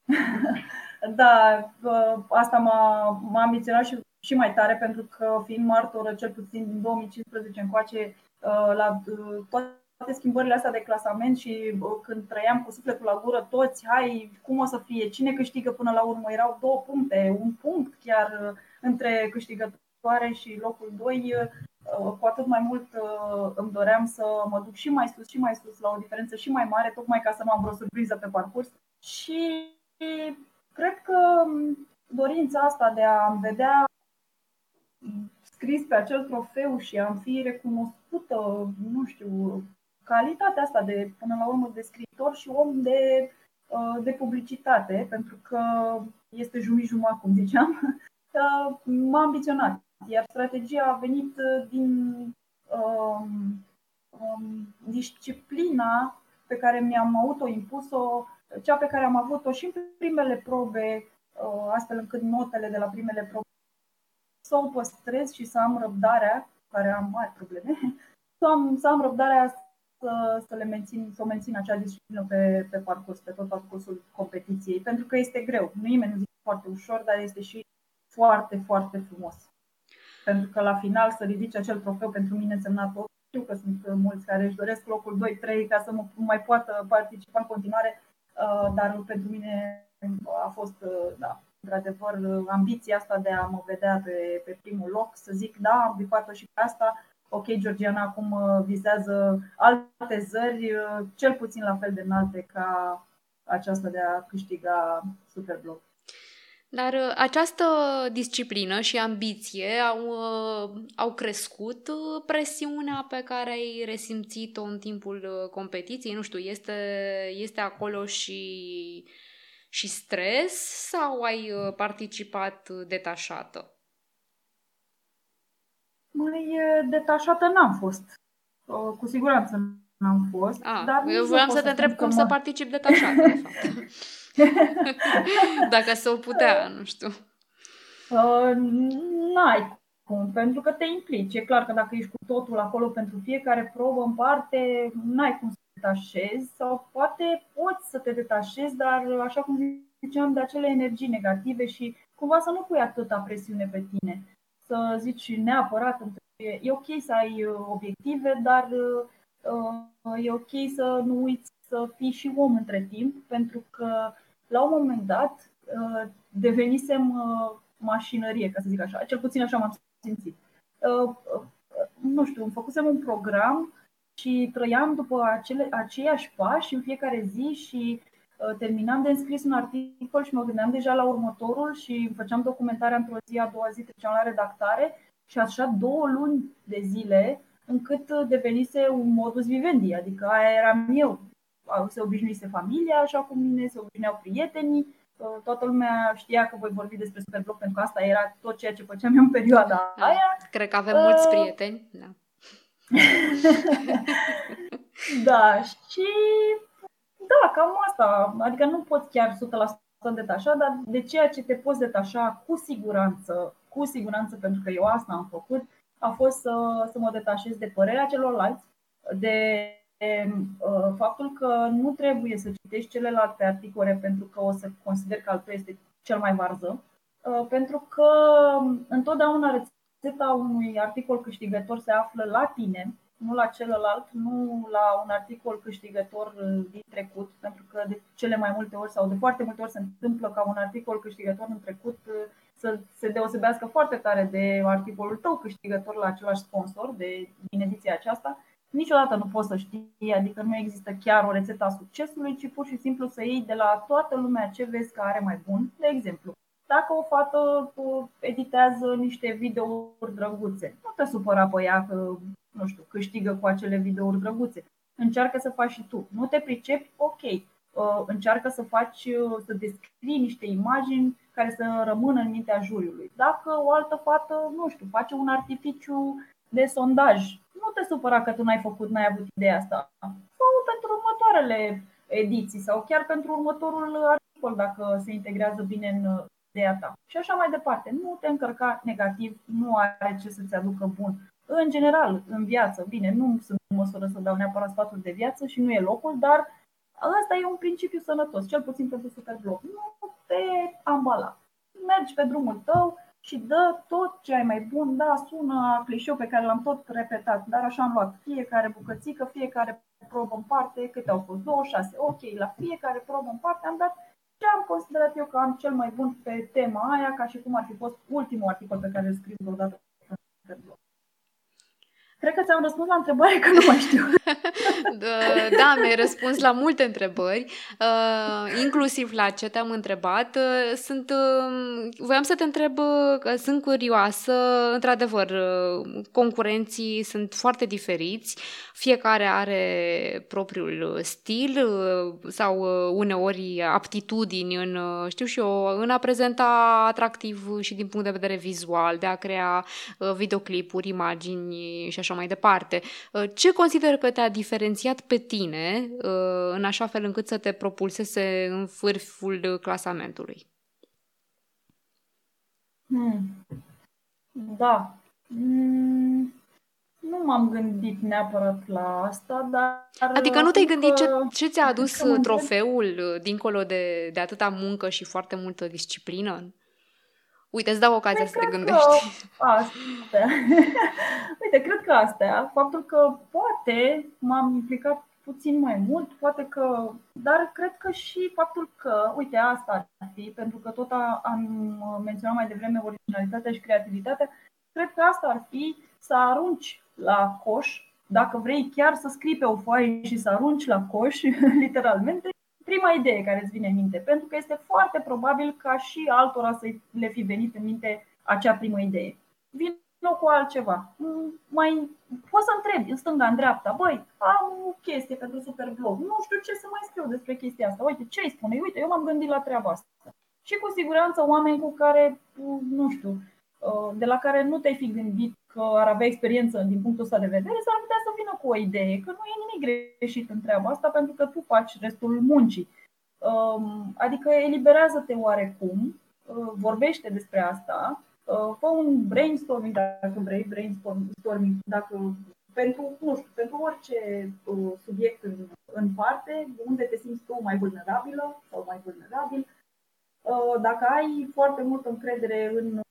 da, uh, asta m-a, m-a ambiționat și, și mai tare pentru că fiind martoră, cel puțin din 2015 încoace, uh, la toate toate schimbările astea de clasament și când trăiam cu sufletul la gură toți, hai, cum o să fie, cine câștigă până la urmă, erau două puncte, un punct chiar uh, între câștigătoare și locul 2, uh, cu atât mai mult uh, îmi doream să mă duc și mai sus și mai sus la o diferență și mai mare, tocmai ca să mă am vreo surpriză pe parcurs. Și cred că um, dorința asta de a vedea scris pe acel trofeu și a fi recunoscută, nu știu, calitatea asta de, până la urmă, de scriitor și om de, uh, de publicitate, pentru că este jumătate jumătate, cum ziceam, m-a ambiționat. Iar strategia a venit din um, um, disciplina pe care mi-am autoimpus-o, cea pe care am avut-o și în primele probe, uh, astfel încât notele de la primele probe să o păstrez și să am răbdarea, care am mari probleme, să am, să am răbdarea să, să le mențin, să o mențin acea disciplină pe, pe parcurs, pe tot parcursul competiției, pentru că este greu. Nu nimeni nu zice foarte ușor, dar este și foarte, foarte frumos. Pentru că la final să ridici acel trofeu pentru mine însemna tot. Știu că sunt mulți care își doresc locul 2-3 ca să mă mai poată participa în continuare, uh, dar pentru mine a fost, uh, da, într-adevăr, ambiția asta de a mă vedea pe, pe primul loc, să zic, da, am bifat și pe asta, ok, Georgiana acum uh, vizează alte zări, cel puțin la fel de înalte ca aceasta de a câștiga Superblog. Dar uh, această disciplină și ambiție au, uh, au crescut uh, presiunea pe care ai resimțit-o în timpul competiției? Nu știu, este, este acolo și, și stres sau ai participat detașată? Mai detașată n-am fost. Cu siguranță n-am fost. A, ah, dar eu vreau să te întreb cum mă... să particip detașat, de fapt. Dacă s-o putea, nu știu. Uh, n-ai cum, pentru că te implici. E clar că dacă ești cu totul acolo pentru fiecare probă în parte, n-ai cum să te detașezi sau poate poți să te detașezi, dar așa cum ziceam, de acele energii negative și cumva să nu pui atâta presiune pe tine. Să zici neapărat, e ok să ai uh, obiective, dar uh, e ok să nu uiți să fii și om între timp, pentru că la un moment dat uh, devenisem uh, mașinărie, ca să zic așa, cel puțin așa m-am simțit. Uh, nu știu, îmi făcusem un program și trăiam după acele, aceiași pași în fiecare zi și terminam de înscris un articol și mă gândeam deja la următorul și făceam documentarea într-o zi, a doua zi treceam la redactare și așa două luni de zile încât devenise un modus vivendi, adică aia eram eu se obișnuise familia așa cu mine, se obișnuiau prietenii, toată lumea știa că voi vorbi despre Superblog pentru că asta era tot ceea ce făceam eu în perioada da, aia. Cred că avem mulți uh, prieteni. Da. da, și da, cam asta. Adică nu pot chiar 100% detașa, dar de ceea ce te poți detașa cu siguranță, cu siguranță pentru că eu asta am făcut, a fost să, să mă detașez de părerea celorlalți, de Uh, faptul că nu trebuie să citești celelalte articole pentru că o să consider că al tău este cel mai varză, uh, pentru că întotdeauna rețeta unui articol câștigător se află la tine, nu la celălalt, nu la un articol câștigător din trecut, pentru că de cele mai multe ori sau de foarte multe ori se întâmplă ca un articol câștigător în trecut uh, să se deosebească foarte tare de articolul tău câștigător la același sponsor de, din ediția aceasta niciodată nu poți să știi, adică nu există chiar o rețetă a succesului, ci pur și simplu să iei de la toată lumea ce vezi că are mai bun. De exemplu, dacă o fată editează niște videouri drăguțe, nu te supăra pe ea că, nu știu, câștigă cu acele videouri drăguțe. Încearcă să faci și tu. Nu te pricepi? Ok. Uh, încearcă să faci, uh, să descrii niște imagini care să rămână în mintea juriului. Dacă o altă fată, nu știu, face un artificiu de sondaj nu te supăra că tu n-ai făcut, n-ai avut ideea asta. Sau pentru următoarele ediții sau chiar pentru următorul articol dacă se integrează bine în ideea ta. Și așa mai departe. Nu te încărca negativ, nu are ce să-ți aducă bun. În general, în viață, bine, nu sunt în măsură să dau neapărat sfaturi de viață și nu e locul, dar ăsta e un principiu sănătos, cel puțin pentru Superblog. Nu te ambala. Mergi pe drumul tău, și dă tot ce ai mai bun. Da, sună clișeu pe care l-am tot repetat, dar așa am luat fiecare bucățică, fiecare probă în parte, câte au fost? 26. Ok, la fiecare probă în parte am dat ce am considerat eu că am cel mai bun pe tema aia, ca și cum ar fi fost ultimul articol pe care îl scriu vreodată pe blog. Cred că ți-am răspuns la întrebare, că nu mai știu. da, mi-ai răspuns la multe întrebări, uh, inclusiv la ce te-am întrebat. Uh, sunt, uh, voiam să te întreb, că sunt curioasă, într-adevăr, concurenții sunt foarte diferiți, fiecare are propriul stil sau uneori aptitudini în, știu și eu, în a prezenta atractiv și din punct de vedere vizual, de a crea videoclipuri, imagini și așa așa mai departe. Uh, ce consider că te-a diferențiat pe tine uh, în așa fel încât să te propulseze în vârful clasamentului? Hmm. Da. Mm. Nu m-am gândit neapărat la asta, dar... Adică nu te-ai gândit ce, ce ți-a adus trofeul uh, dincolo de, de atâta muncă și foarte multă disciplină? Uite, îți dau ocazia păi, să te gândești. Astea. Uite, cred că astea, faptul că poate m-am implicat puțin mai mult, poate că, dar cred că și faptul că, uite, asta ar fi, pentru că tot am menționat mai devreme originalitatea și creativitatea, cred că asta ar fi să arunci la coș, dacă vrei chiar să scrii pe o foaie și să arunci la coș, literalmente, prima idee care îți vine în minte, pentru că este foarte probabil ca și altora să le fi venit în minte acea primă idee. Vin cu altceva. Mm, mai poți să întrebi în stânga, în dreapta, băi, am o chestie pentru Superblog, nu știu ce să mai scriu despre chestia asta. Uite, ce îi spune? Uite, eu m-am gândit la treaba asta. Și cu siguranță oameni cu care, nu știu, uh, de la care nu te-ai fi gândit că ar avea experiență din punctul ăsta de vedere, s-ar putea să vină cu o idee, că nu e nimic greșit în treaba asta pentru că tu faci restul muncii. Um, adică eliberează-te oarecum, uh, vorbește despre asta, uh, fă un brainstorming dacă vrei, brainstorming dacă pentru, nu știu, pentru orice uh, subiect în, în parte, unde te simți tu mai vulnerabilă sau mai vulnerabil. Dacă ai foarte multă încredere în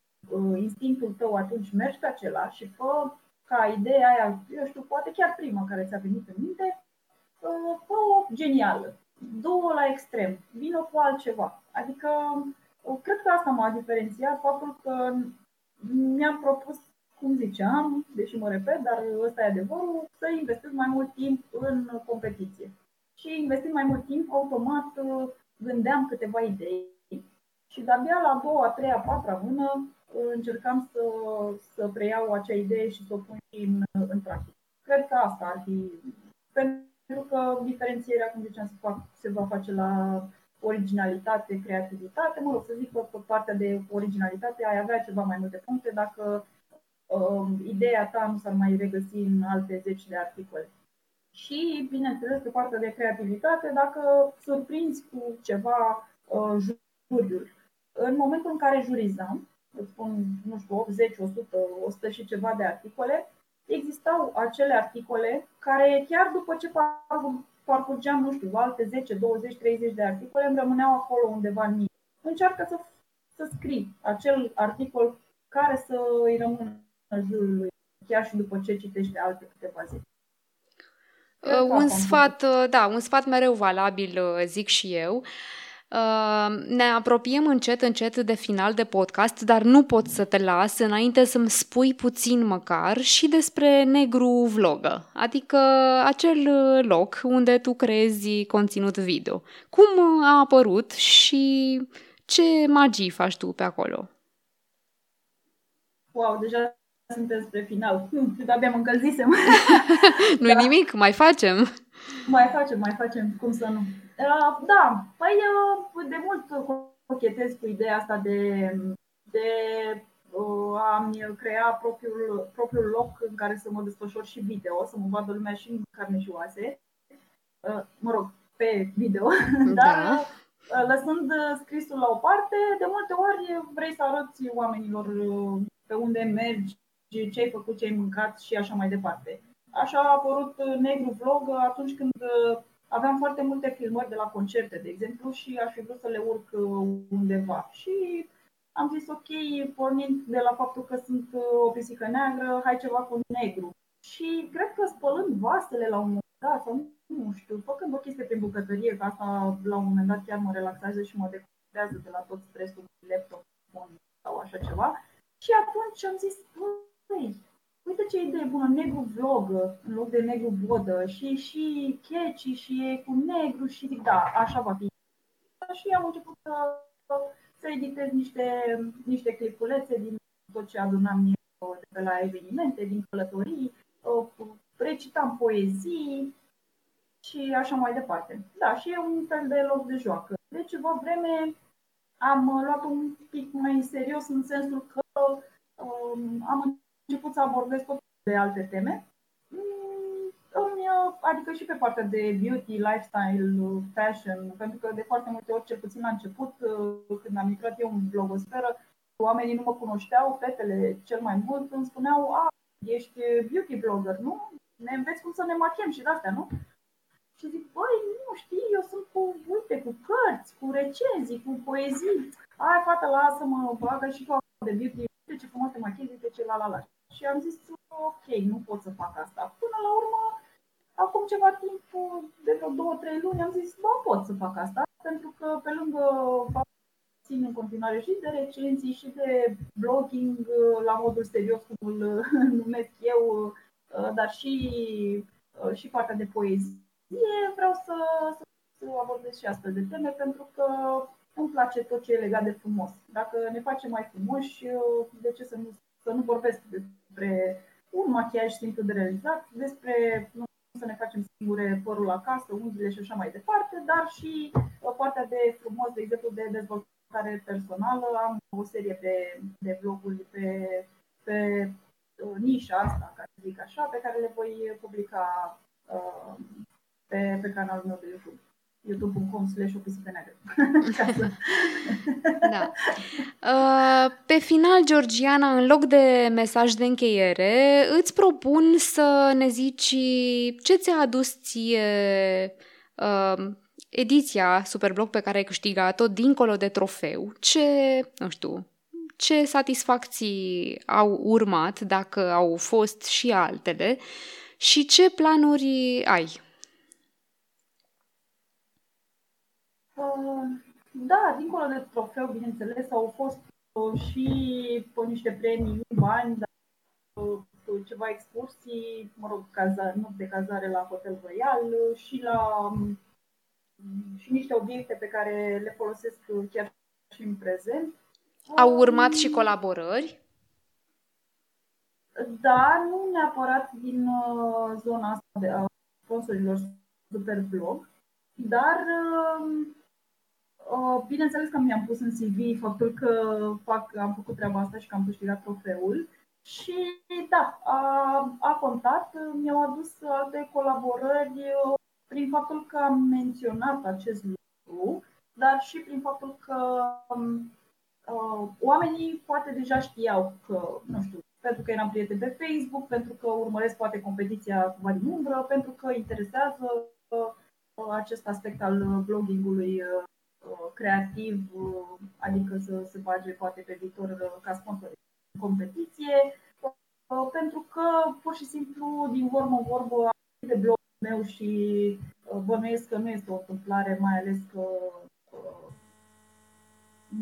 instinctul tău, atunci mergi pe acela și fă ca ideea aia, eu știu, poate chiar prima care ți-a venit în minte, fă-o genială. Două la extrem, vină cu altceva. Adică, cred că asta m-a diferențiat, faptul că mi-am propus, cum ziceam, deși mă repet, dar ăsta e adevărul, să investesc mai mult timp în competiție. Și investind mai mult timp, automat gândeam câteva idei și de-abia la a doua, a treia, a patra mână încercam să, să preiau acea idee și să o pun în, în practică. Cred că asta ar fi. Pentru că diferențierea, cum ziceam, se, fac, se va face la originalitate, creativitate. Mă rog, să zic că pe partea de originalitate ai avea ceva mai multe puncte dacă uh, ideea ta nu s-ar mai regăsi în alte zeci de articole. Și, bineînțeles, pe partea de creativitate, dacă surprinzi cu ceva uh, juriul. În momentul în care jurizăm, îți spun, nu știu, 80, 100, 100 și ceva de articole, existau acele articole care chiar după ce parcurgeam, nu știu, alte 10, 20, 30 de articole, îmi rămâneau acolo undeva în mine. Încearcă să, să scrii acel articol care să îi rămână în jurul lui, chiar și după ce citește alte câteva zile. Uh, un sfat, uh, da, un sfat mereu valabil, uh, zic și eu. Uh, ne apropiem încet, încet de final de podcast, dar nu pot să te las înainte să-mi spui puțin măcar și despre Negru Vlogă, adică acel loc unde tu creezi conținut video. Cum a apărut și ce magii faci tu pe acolo? Wow, deja suntem spre final. abia mă încălzisem. Nu-i da. nimic, mai facem. Mai facem, mai facem, cum să nu. Uh, da, păi uh, de mult cochetez cu ideea asta de, de uh, a-mi crea propriul, propriul loc în care să mă desfășor și video, să mă vadă lumea și în carne și oase. Mă rog, pe video, da. dar lăsând scrisul la o parte, de multe ori vrei să arăți oamenilor pe unde mergi, ce ai făcut, ce ai mâncat și așa mai departe. Așa a apărut Negru Vlog atunci când aveam foarte multe filmări de la concerte, de exemplu, și aș fi vrut să le urc uh, undeva. Și am zis, ok, pornind de la faptul că sunt uh, o pisică neagră, hai ceva cu negru. Și cred că spălând vasele la un moment dat, sau nu știu, făcând o chestie prin bucătărie, că asta la un moment dat chiar mă relaxează și mă deconectează de la tot stresul laptop sau așa ceva. Și atunci am zis, băi, uite ce idee bună, negru vlogă în loc de negru vodă și și catchy și e cu negru și zic, da, așa va fi. Și am început să, să editez niște, niște clipulețe din tot ce adunam eu de pe la evenimente, din călătorii, recitam poezii și așa mai departe. Da, și e un fel de loc de joacă. De ceva vreme am luat un pic mai serios în sensul că um, am început să abordez tot de alte teme. Mm, adică și pe partea de beauty, lifestyle, fashion, pentru că de foarte multe ori, cel puțin la început, uh, când am intrat eu în blogosferă, oamenii nu mă cunoșteau, fetele cel mai mult îmi spuneau, a, ești beauty blogger, nu? Ne înveți cum să ne machiem și de-astea, nu? Și zic, băi, nu știi, eu sunt cu, uite, cu cărți, cu recenzii, cu poezii. Ai, fata, lasă-mă, bagă și cu de beauty, uite ce frumos te machiezi, uite ce la la la. Și am zis, ok, nu pot să fac asta. Până la urmă, acum ceva timp, de vreo două, trei luni, am zis, bă, pot să fac asta, pentru că pe lângă țin în continuare și de recenzii și de blogging la modul serios, cum îl numesc eu, dar și, și partea de poezie, vreau să, să abordez și astfel de teme, pentru că îmi place tot ce e legat de frumos. Dacă ne facem mai frumoși, de ce să nu, să nu vorbesc despre un machiaj simplu de realizat, despre nu să ne facem singure părul acasă, unghiile și așa mai departe, dar și partea de frumos, de exemplu, de dezvoltare personală. Am o serie de, de vloguri pe, pe uh, nișa asta, ca să zic așa, pe care le voi publica uh, pe, pe canalul meu de YouTube youtube.com slash Da. Uh, pe final, Georgiana, în loc de mesaj de încheiere, îți propun să ne zici ce ți-a adus ție uh, ediția Superblog pe care ai câștigat-o dincolo de trofeu. Ce, nu știu, ce satisfacții au urmat, dacă au fost și altele, și ce planuri ai? Da, dincolo de trofeu, bineînțeles, au fost uh, și pe niște premii, bani, dar uh, ceva excursii, mă rog, cazare, nu de cazare la Hotel Royal și la um, și niște obiecte pe care le folosesc chiar și în prezent. Au urmat și colaborări? Da, nu neapărat din uh, zona asta de a sponsorilor Superblog, dar um, Uh, bineînțeles că mi-am pus în CV faptul că fac, am făcut treaba asta și că am câștigat trofeul. Și da, a, a contat, mi-au adus alte colaborări uh, prin faptul că am menționat acest lucru, dar și prin faptul că um, uh, oamenii poate deja știau că, nu știu, pentru că eram prieten pe Facebook, pentru că urmăresc poate competiția cumva din umbră, pentru că interesează uh, acest aspect al bloggingului uh, Uh, creativ, uh, adică să se bage poate pe viitor uh, ca sponsor în competiție, pentru că pur și simplu din vorbă în vorbă de blogul meu și bănuiesc că nu este o întâmplare, mai ales că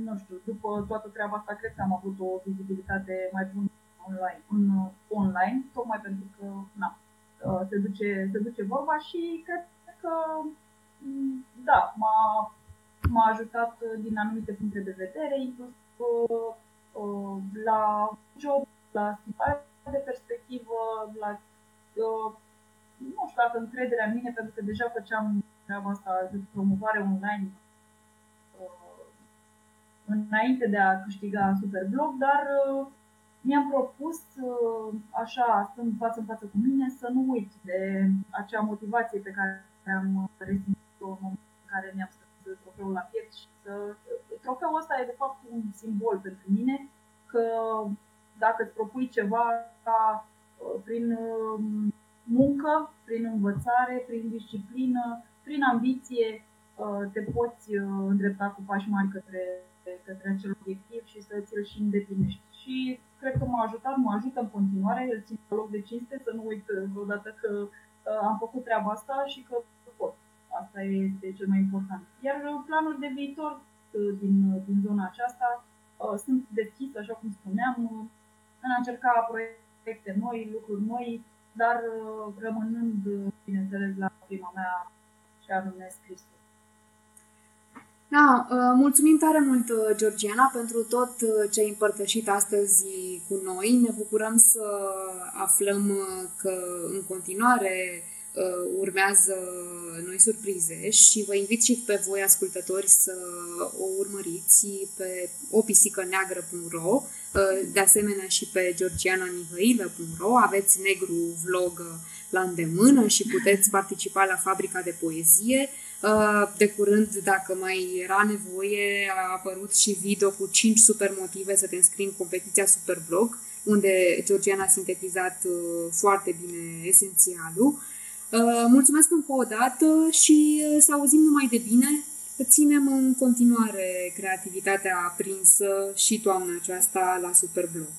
nu știu, după toată treaba asta cred că am avut o vizibilitate mai bună online, în, online tocmai pentru că na, se, duce, se duce vorba și cred că da, m-a m-a ajutat uh, din anumite puncte de vedere, inclusiv uh, uh, la job, la schimbare de perspectivă, la, nu știu dacă încrederea în mine, pentru că deja făceam treaba asta de promovare online înainte de a câștiga Superblog, dar mi-am propus, așa, stând față în față cu mine, să nu uit de acea motivație pe care am resimțit-o în momentul în care mi-am trofeul la piept și să... Trofeul ăsta e de fapt un simbol pentru mine că dacă îți propui ceva ca uh, prin um, muncă, prin învățare, prin disciplină, prin ambiție, uh, te poți uh, îndrepta cu pași mari către, către acel obiectiv și să ți-l și îndeplinești. Și cred că m-a ajutat, mă ajută în continuare, îl țin pe loc de cinste, să nu uit vreodată că am făcut treaba asta și că pot. Asta este cel mai important. Iar planul de viitor uh, din, uh, din zona aceasta uh, sunt deschis, așa cum spuneam, în a încerca proiecte proiecte noi, lucruri noi, dar rămânând, bineînțeles, la prima mea și anume scrisul. Da, mulțumim tare mult, Georgiana, pentru tot ce ai împărtășit astăzi cu noi. Ne bucurăm să aflăm că în continuare Uh, urmează noi surprize și vă invit și pe voi, ascultători, să o urmăriți pe opisicaneagră.ro uh, de asemenea și pe georgiananihăilă.ro aveți negru vlog la îndemână și puteți participa la fabrica de poezie. Uh, de curând, dacă mai era nevoie, a apărut și video cu 5 super motive să te înscrii în competiția Superblog, unde Georgiana a sintetizat foarte bine esențialul. Uh, mulțumesc încă o dată și uh, să auzim numai de bine. Ținem în continuare creativitatea aprinsă și toamna aceasta la Superblog.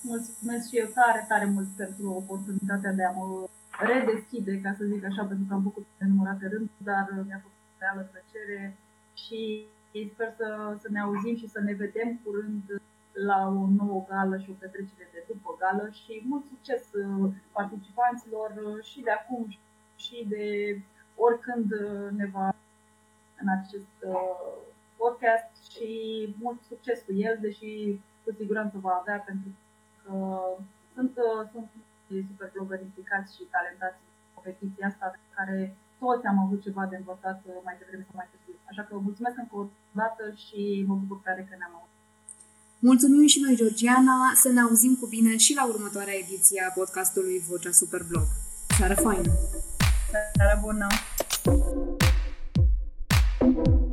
Mulțumesc și eu tare, tare mult pentru oportunitatea de a mă redeschide, ca să zic așa, pentru că am făcut nenumărate rând, dar mi-a făcut reală plăcere și sper să, să ne auzim și să ne vedem curând la o nouă gală și o petrecere de după gală și mult succes uh, participanților uh, și de acum și de oricând uh, ne va în acest podcast și mult succes cu el, deși cu siguranță va avea pentru că sunt, sunt super blogări implicați și talentați în competiția asta care toți am avut ceva de învățat mai devreme sau mai târziu. Așa că mulțumesc încă o dată și mă bucur tare că ne-am auzit. Mulțumim și noi, Georgiana, să ne auzim cu bine și la următoarea ediție a podcastului Vocea Superblog. Seară faină! Seară bună! thank you